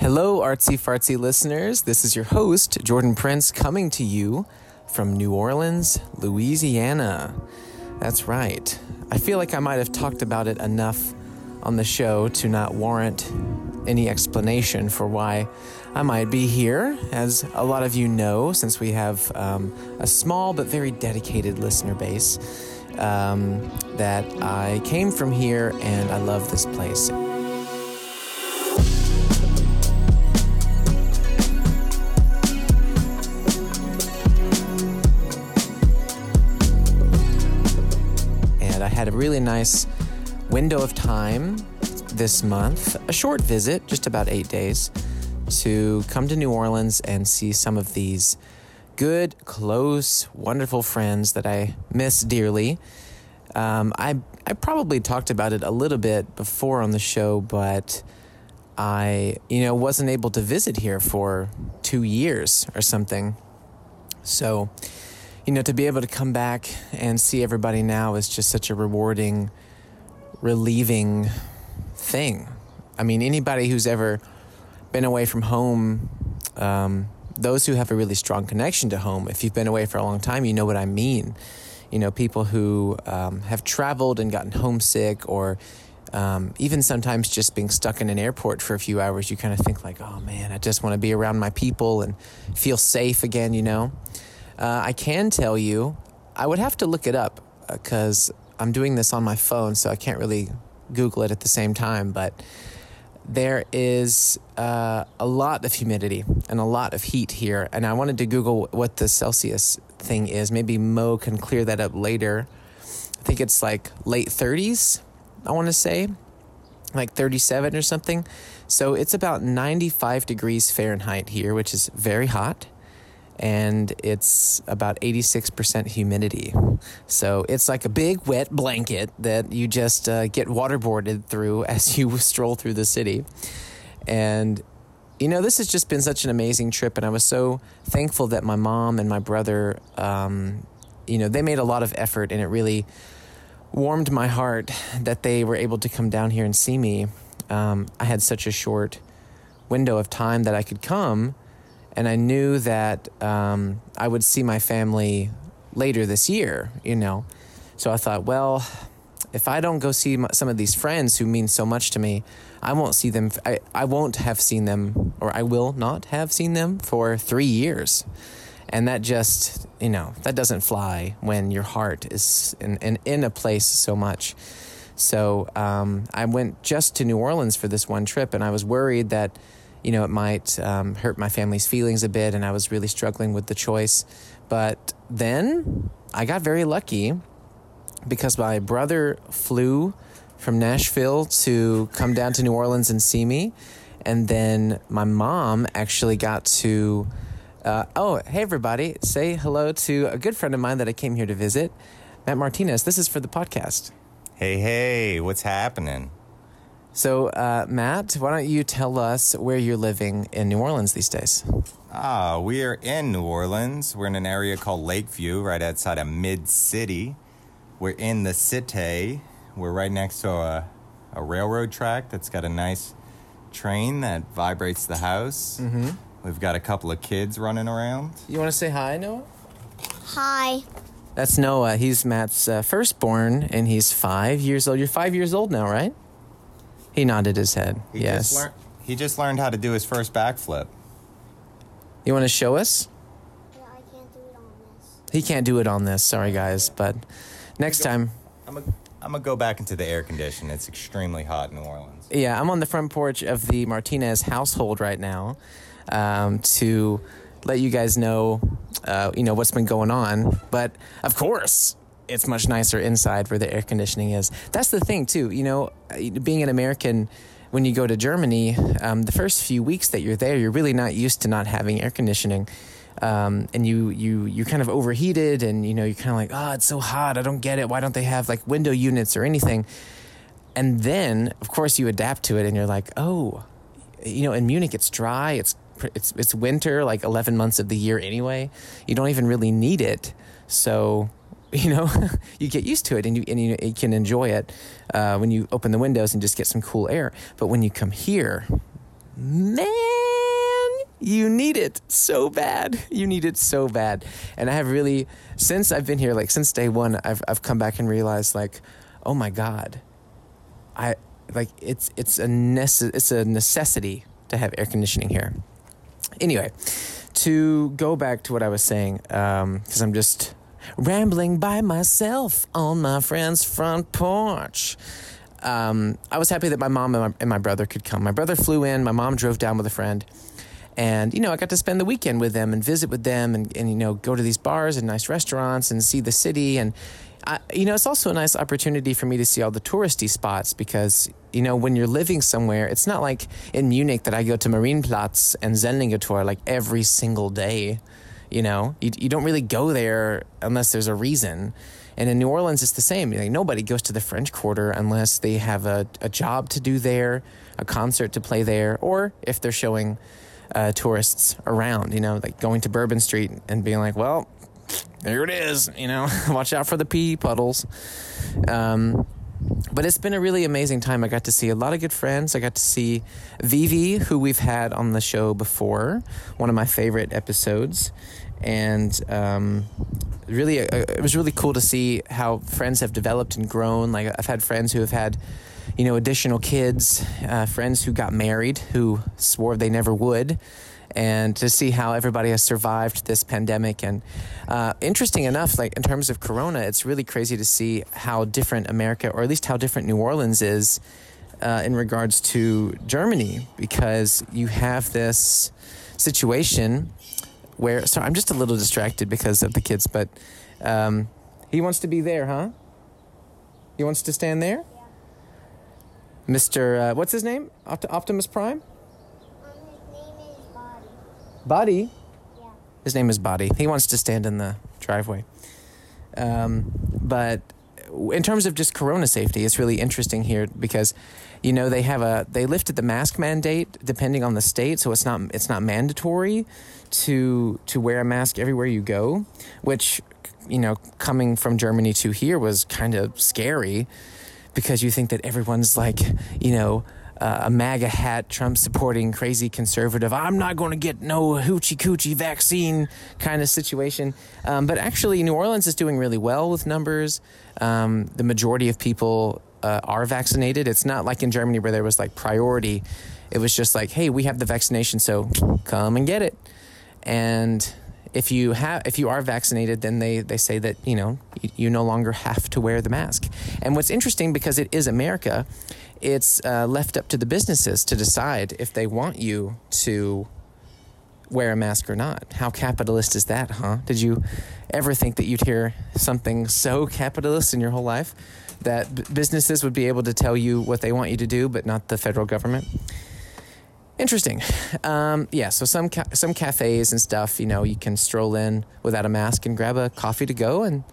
Hello, artsy fartsy listeners. This is your host, Jordan Prince, coming to you from New Orleans, Louisiana. That's right. I feel like I might have talked about it enough on the show to not warrant any explanation for why I might be here. As a lot of you know, since we have um, a small but very dedicated listener base, um, that I came from here and I love this place. Really nice window of time this month, a short visit, just about eight days, to come to New Orleans and see some of these good, close, wonderful friends that I miss dearly. Um, I I probably talked about it a little bit before on the show, but I you know wasn't able to visit here for two years or something. So, you know, to be able to come back and see everybody now is just such a rewarding, relieving thing. I mean, anybody who's ever been away from home, um, those who have a really strong connection to home, if you've been away for a long time, you know what I mean. You know, people who um, have traveled and gotten homesick, or um, even sometimes just being stuck in an airport for a few hours, you kind of think, like, oh man, I just want to be around my people and feel safe again, you know? Uh, I can tell you, I would have to look it up because I'm doing this on my phone, so I can't really Google it at the same time, but there is uh, a lot of humidity and a lot of heat here. And I wanted to Google what the Celsius thing is. Maybe Mo can clear that up later. I think it's like late 30s, I want to say, like 37 or something. So it's about 95 degrees Fahrenheit here, which is very hot and it's about 86% humidity. So it's like a big wet blanket that you just uh, get waterboarded through as you stroll through the city. And, you know, this has just been such an amazing trip, and I was so thankful that my mom and my brother, um, you know, they made a lot of effort, and it really warmed my heart that they were able to come down here and see me. Um, I had such a short window of time that I could come and I knew that um, I would see my family later this year, you know. So I thought, well, if I don't go see some of these friends who mean so much to me, I won't see them. I, I won't have seen them, or I will not have seen them for three years. And that just, you know, that doesn't fly when your heart is in, in, in a place so much. So um, I went just to New Orleans for this one trip, and I was worried that you know, it might um, hurt my family's feelings a bit, and I was really struggling with the choice. But then I got very lucky because my brother flew from Nashville to come down to New Orleans and see me. And then my mom actually got to. Uh, oh, hey, everybody. Say hello to a good friend of mine that I came here to visit, Matt Martinez. This is for the podcast. Hey, hey, what's happening? So, uh, Matt, why don't you tell us where you're living in New Orleans these days? Ah, we are in New Orleans. We're in an area called Lakeview, right outside of Mid City. We're in the city. We're right next to a, a railroad track that's got a nice train that vibrates the house. Mm-hmm. We've got a couple of kids running around. You want to say hi, Noah? Hi. That's Noah. He's Matt's uh, firstborn, and he's five years old. You're five years old now, right? He nodded his head. He yes. Just lear- he just learned how to do his first backflip. You want to show us? Yeah, I can't do it on this. He can't do it on this. Sorry, guys. But next time. I'm going I'm to go back into the air condition. It's extremely hot in New Orleans. Yeah, I'm on the front porch of the Martinez household right now um, to let you guys know, uh, you know, what's been going on. But of course, it's much nicer inside where the air conditioning is. That's the thing, too. You know, being an American, when you go to Germany, um, the first few weeks that you're there, you're really not used to not having air conditioning. Um, and you you you kind of overheated, and you know you're kind of like, oh, it's so hot. I don't get it. Why don't they have like window units or anything? And then, of course, you adapt to it, and you're like, oh, you know, in Munich, it's dry. It's it's it's winter, like 11 months of the year anyway. You don't even really need it. So you know, you get used to it and you, and you, can enjoy it uh, when you open the windows and just get some cool air. But when you come here, man, you need it so bad. You need it so bad. And I have really, since I've been here, like since day one, I've, I've come back and realized, like, oh my God, I like it's it's a nece- it's a necessity to have air conditioning here. Anyway, to go back to what I was saying, because I'm just rambling by myself on my friend's front porch. Um, I was happy that my mom and my, and my brother could come. My brother flew in. My mom drove down with a friend. And, you know, I got to spend the weekend with them and visit with them and, and you know, go to these bars and nice restaurants and see the city. And, I, you know, it's also a nice opportunity for me to see all the touristy spots because, you know, when you're living somewhere, it's not like in Munich that I go to Marienplatz and Sendlinger like every single day. You know, you, you don't really go there unless there's a reason. And in New Orleans, it's the same. Like, nobody goes to the French Quarter unless they have a, a job to do there, a concert to play there, or if they're showing uh, tourists around, you know, like going to Bourbon Street and being like, well, there it is, you know, watch out for the pee puddles. Um, but it's been a really amazing time. I got to see a lot of good friends. I got to see Vivi, who we've had on the show before, one of my favorite episodes. And um, really, uh, it was really cool to see how friends have developed and grown. Like, I've had friends who have had, you know, additional kids, uh, friends who got married who swore they never would and to see how everybody has survived this pandemic. And uh, interesting enough, like in terms of Corona, it's really crazy to see how different America, or at least how different New Orleans is uh, in regards to Germany, because you have this situation where. Sorry, I'm just a little distracted because of the kids, but um, he wants to be there, huh? He wants to stand there. Mr. Uh, what's his name? Opt- Optimus Prime. Um, his name is Body. Buddy. Yeah. His name is Buddy. He wants to stand in the driveway. Um, but in terms of just corona safety, it's really interesting here because, you know, they have a they lifted the mask mandate depending on the state, so it's not it's not mandatory to to wear a mask everywhere you go, which you know coming from Germany to here was kind of scary because you think that everyone's like you know uh, a MAGA hat, Trump supporting crazy conservative, I'm not going to get no hoochie coochie vaccine kind of situation. Um, but actually, New Orleans is doing really well with numbers. Um, the majority of people uh, are vaccinated. It's not like in Germany where there was like priority. It was just like, hey, we have the vaccination, so come and get it. And if you have if you are vaccinated then they they say that you know you, you no longer have to wear the mask and what's interesting because it is america it's uh, left up to the businesses to decide if they want you to wear a mask or not how capitalist is that huh did you ever think that you'd hear something so capitalist in your whole life that b- businesses would be able to tell you what they want you to do but not the federal government Interesting. Um, yeah, so some ca- some cafes and stuff, you know, you can stroll in without a mask and grab a coffee to go and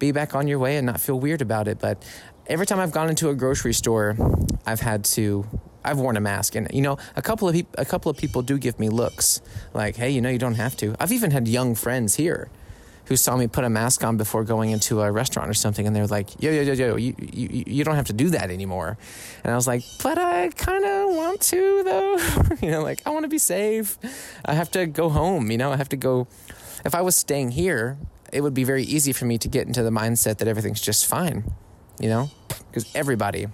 be back on your way and not feel weird about it. But every time I've gone into a grocery store, I've had to I've worn a mask and you know, a couple of peop- a couple of people do give me looks like, "Hey, you know, you don't have to." I've even had young friends here who saw me put a mask on before going into a restaurant or something, and they're like, "Yo, yo, yo, yo, you, you, you don't have to do that anymore." And I was like, "But I kind of want to, though. you know, like I want to be safe. I have to go home. You know, I have to go. If I was staying here, it would be very easy for me to get into the mindset that everything's just fine. You know, because everybody,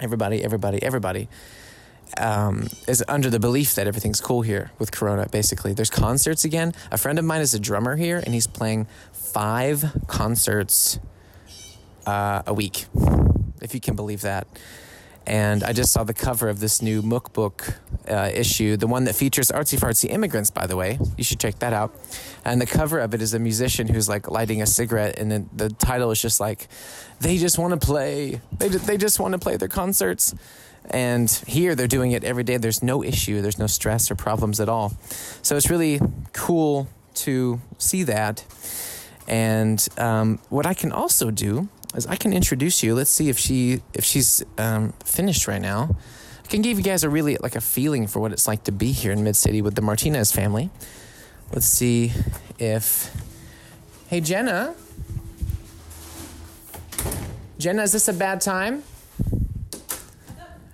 everybody, everybody, everybody." um, is under the belief that everything's cool here with Corona. Basically, there's concerts again. A friend of mine is a drummer here, and he's playing five concerts uh, a week, if you can believe that. And I just saw the cover of this new Mook book uh, issue, the one that features artsy fartsy immigrants, by the way. You should check that out. And the cover of it is a musician who's like lighting a cigarette, and then the title is just like, "They just want to play. They they just want to play their concerts." And here they're doing it every day. There's no issue, there's no stress or problems at all. So it's really cool to see that. And um, what I can also do is I can introduce you. Let's see if she if she's um, finished right now. I can give you guys a really like a feeling for what it's like to be here in Mid City with the Martinez family. Let's see if. Hey Jenna. Jenna, is this a bad time?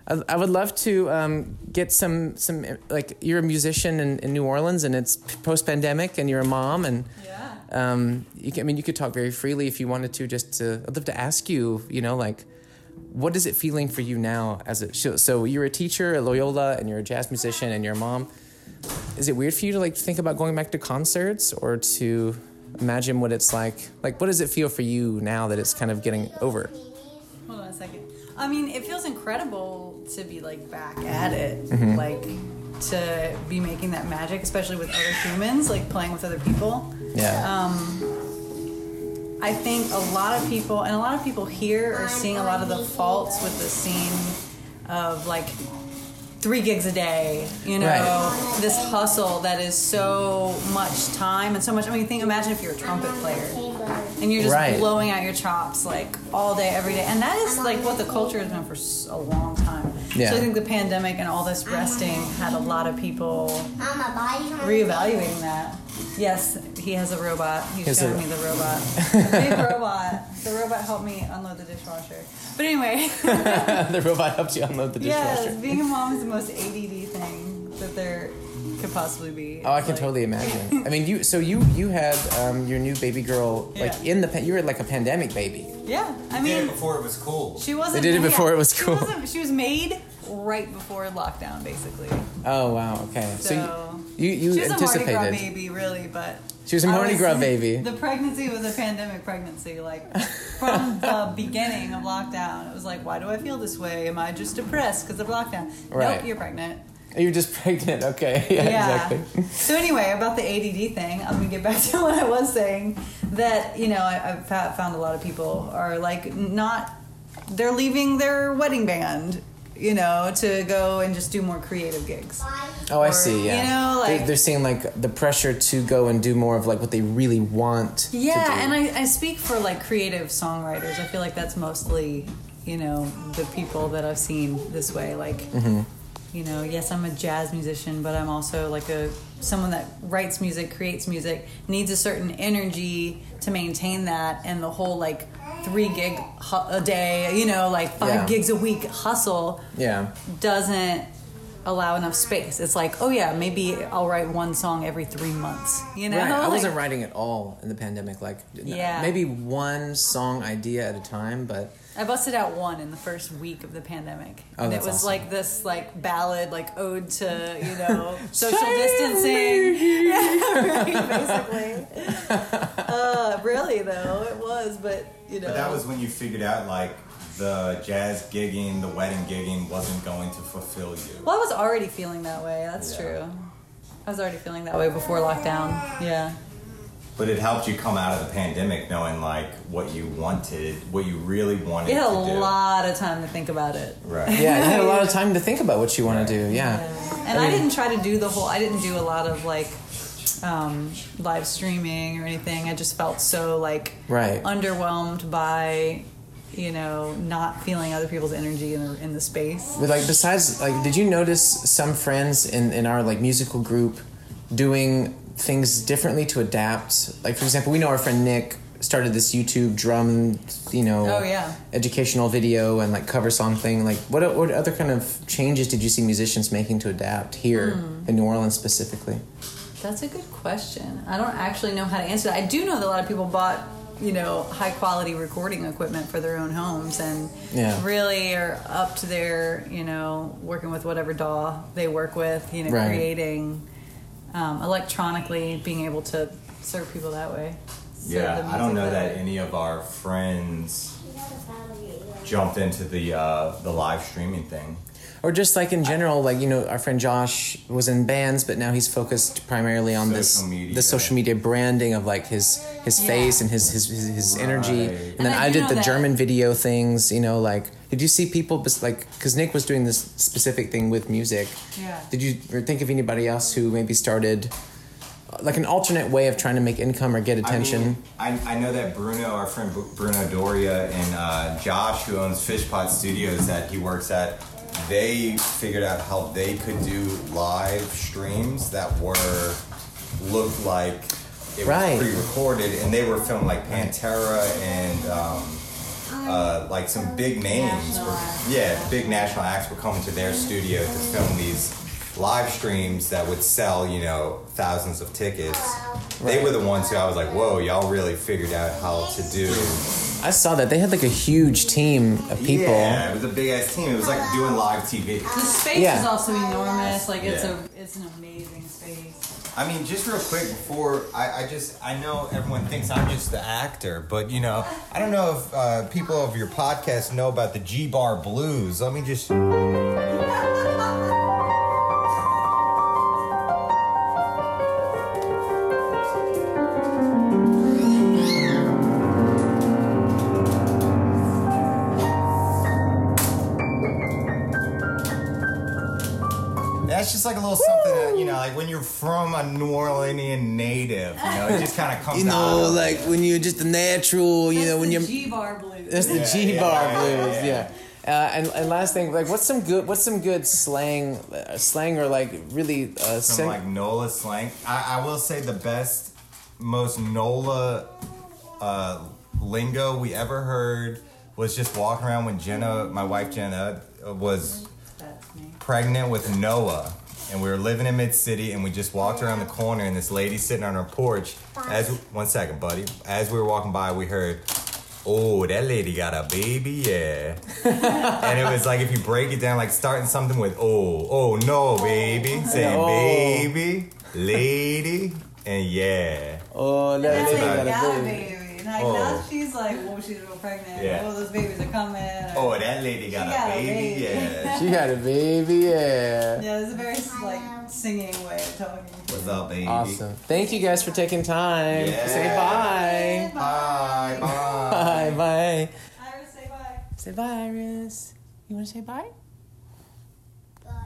I, I would love to um, get some some like you're a musician in, in New Orleans and it's post pandemic and you're a mom and Yeah. um, you can, I mean you could talk very freely if you wanted to. Just to I'd love to ask you, you know, like what is it feeling for you now as a so- so you're a teacher at Loyola and you're a jazz musician and you're a mom. Is it weird for you to like think about going back to concerts or to imagine what it's like? Like what does it feel for you now that it's kind of getting over? Hold on a second. I mean, it feels incredible to be like back at it, Mm-hmm. like to be making that magic, especially with other humans, like playing with other people. Yeah. I think a lot of people, and a lot of people here are seeing a lot of the faults with the scene of like three gigs a day, you know, Right. this hustle that is so much time and so much. I mean, think, imagine if you're a trumpet player and you're just Right. blowing out your chops like all day, every day. And that is like what the culture has been for a long time. Yeah. So I think the pandemic and all this resting had a lot of people reevaluating that. Yes, he has a robot. He's He's showing a- me the robot. The big robot. The robot helped me unload the dishwasher. But anyway, the robot helps you unload the dishwasher. yes, being a mom is the most ADD thing that there could possibly be. Oh, I It's can like- totally imagine. I mean, you. So you you had um, your new baby girl like Yeah. in the pa- you were like a pandemic baby. Yeah, I Did it mean, before it was cool. she wasn't. They did it yeah, before it was cool. She, wasn't, she was made right before lockdown, basically. Oh wow. Okay. So, So, you you, she you was a Mardi Gras baby, really, but She was a I Mardi was- Gras baby. The pregnancy was a pandemic pregnancy. Like from the beginning of lockdown, it was like, why do I feel this way? Am I just depressed because of lockdown? Right. Nope, you're pregnant. You're just pregnant. Okay. Yeah. Yeah. Exactly. So anyway, about the ADD thing, I'm gonna get back to what I was saying. That you know, I, I've found a lot of people are like not. They're leaving their wedding band, you know, to go and just do more creative gigs. Oh, I Or, see. Yeah. you know, They're- like- they're, seeing like the pressure to go and do more of like what they really want. to Yeah, and I, I speak for like creative songwriters. I feel like that's mostly, you know, the people that I've seen this way. Like, Mm-hmm. You know, yes, I'm a jazz musician, but I'm also like a someone that writes music, creates music, needs a certain energy to maintain that, and the whole like three gig hu- a day, you know, like five Yeah. gigs a week hustle Yeah. doesn't allow enough space. It's like, oh yeah, maybe I'll write one song every three months. You know, Right. I Like- wasn't writing at all in the pandemic. Like, Yeah. maybe one song idea at a time, but I busted out one in the first week of the pandemic. Oh, and it was awesome. like this like ballad, like ode to, you know, social distancing. Yeah, right, basically. Uh, really though, it was, but you know But that was when you figured out like the jazz gigging, the wedding gigging wasn't going to fulfill you. Well, I was already feeling that way, that's Yeah. true. I was already feeling that way before lockdown. Yeah. But it helped you come out of the pandemic knowing like what you wanted, what you really wanted You had to a do. lot of time to think about it. Right. yeah, you had a lot of time to think about what you want to do. Yeah. And I I, didn't try to do the whole. I didn't do a lot of like um, live streaming or anything. I just felt so like Right. underwhelmed by you know not feeling other people's energy in the in the space. But like besides like did you notice some friends in, in our like musical group doing things differently to adapt? Like for example, we know our friend Nick started this YouTube drum, you know, Oh, yeah. educational video and like cover song thing. Like what what other kind of changes did you see musicians making to adapt here Hmm. in New Orleans specifically? That's a good question. I don't actually know how to answer that. I do know that a lot of people bought you know high quality recording equipment for their own homes and Yeah. really are up to their you know working with whatever DAW they work with. You know, Right. creating um, electronically, being able to serve people that way. Serve Yeah, I don't know that way. any of our friends jumped into the uh, the live streaming thing. Or just like in general, like you know, our friend Josh was in bands, but now he's focused primarily on this media. the social media branding of like his his Yeah. face and his his his, his energy. Right. And, And then I I, did the that- German video things. You know, like did you see people bes- like because Nick was doing this specific thing with music? Yeah. Did you or think of anybody else who maybe started uh, like an alternate way of trying to make income or get attention? I, mean, I, I know that Bruno, our friend Bruno Doria, and uh, Josh, who owns Fishpot Studios that he works at, they figured out how they could do live streams that were looked like it was Right. pre-recorded, and they were filming like Pantera and um, uh, like some big names. National Were, yeah, big national acts were coming to their studio to film these live streams that would sell, you know, thousands of tickets. They were the ones who I was like, whoa, y'all really figured out how to do. I saw that they had like a huge team of people. Yeah, it was a big ass team. It was like doing live TV. The space Yeah. is also enormous. Like it's Yeah. a it's an amazing space. I mean, just real quick before I, I just I know everyone thinks I'm just the actor, but you know I don't know if uh, people of your podcast know about the G Bar Blues. Let me just. A New Orleanian native, you know, it just kind of comes You out. know, of- like when you're just a natural, you know, when you're G bar blues. that's the Yeah, G bar yeah, blues, yeah. yeah. Uh, and, and last thing, like, what's some good, what's some good slang, uh, slang or like really uh, some sing- like NOLA slang. I, I will say the best, most NOLA uh, lingo we ever heard was just walking around when Jenna, my wife Jenna, uh, was That's me. pregnant with Noah. And we were living in Mid City, and we just walked around the corner, and this lady sitting on her porch. As one second, buddy. As we were walking by, we heard, "Oh, that lady got a baby, yeah." and it was like if you break it down, like starting something with "Oh, oh no, baby," saying Oh. "baby," oh. "lady," and "yeah." Oh, that lady got a got a baby. Baby. Like Oh. now she's like, well, she's real pregnant. Yeah. Oh, those babies are coming. Oh, that lady got, She a, got a baby, baby. yeah. She got a baby, yeah. Yeah, it's a very like singing way of talking. What's up, baby? Awesome. Thank you guys for taking time. Yeah. Say bye. Bye, bye. Bye, bye. Iris, say bye. Say bye, Iris. You want to say bye?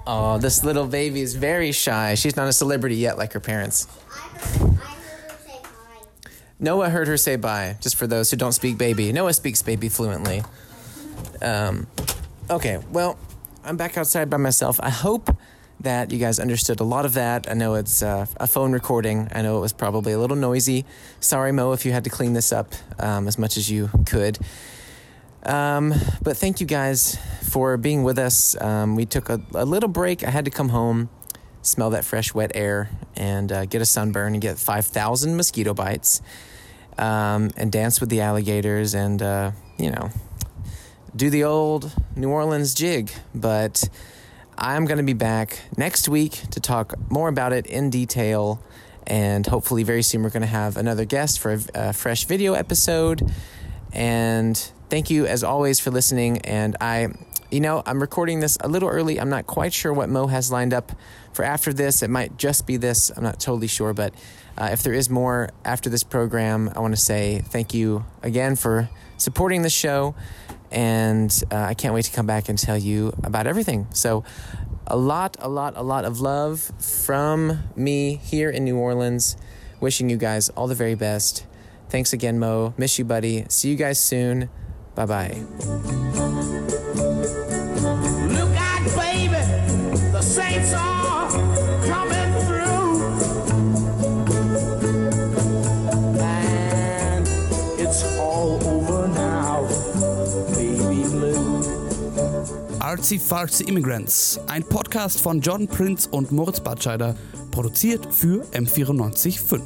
Oh, this little baby is very shy. She's not a celebrity yet like her parents. I heard, I heard her say hi. Noah heard her say bye, just for those who don't speak baby. Noah speaks baby fluently. Um, okay, well, I'm back outside by myself. I hope that you guys understood a lot of that. I know it's uh, a phone recording. I know it was probably a little noisy. Sorry, Mo, if you had to clean this up um, as much as you could. Um, but thank you guys for being with us. Um, we took a, a little break. I had to come home, smell that fresh, wet air, and uh, get a sunburn and get 5,000 mosquito bites, um, and dance with the alligators, and, uh, you know, do the old New Orleans jig. But I'm going to be back next week to talk more about it in detail. And hopefully, very soon, we're going to have another guest for a, a fresh video episode. And thank you, as always, for listening. And I, you know, I'm recording this a little early. I'm not quite sure what Mo has lined up for after this. It might just be this. I'm not totally sure. But uh, if there is more after this program, I want to say thank you again for supporting the show. And uh, I can't wait to come back and tell you about everything. So, a lot, a lot, a lot of love from me here in New Orleans. Wishing you guys all the very best. Thanks again, Mo. Miss you, buddy. See you guys soon. Bye bye. Artsy Fartsy Immigrants, ein Podcast von John Prince und Moritz Batscheider, produziert für M945.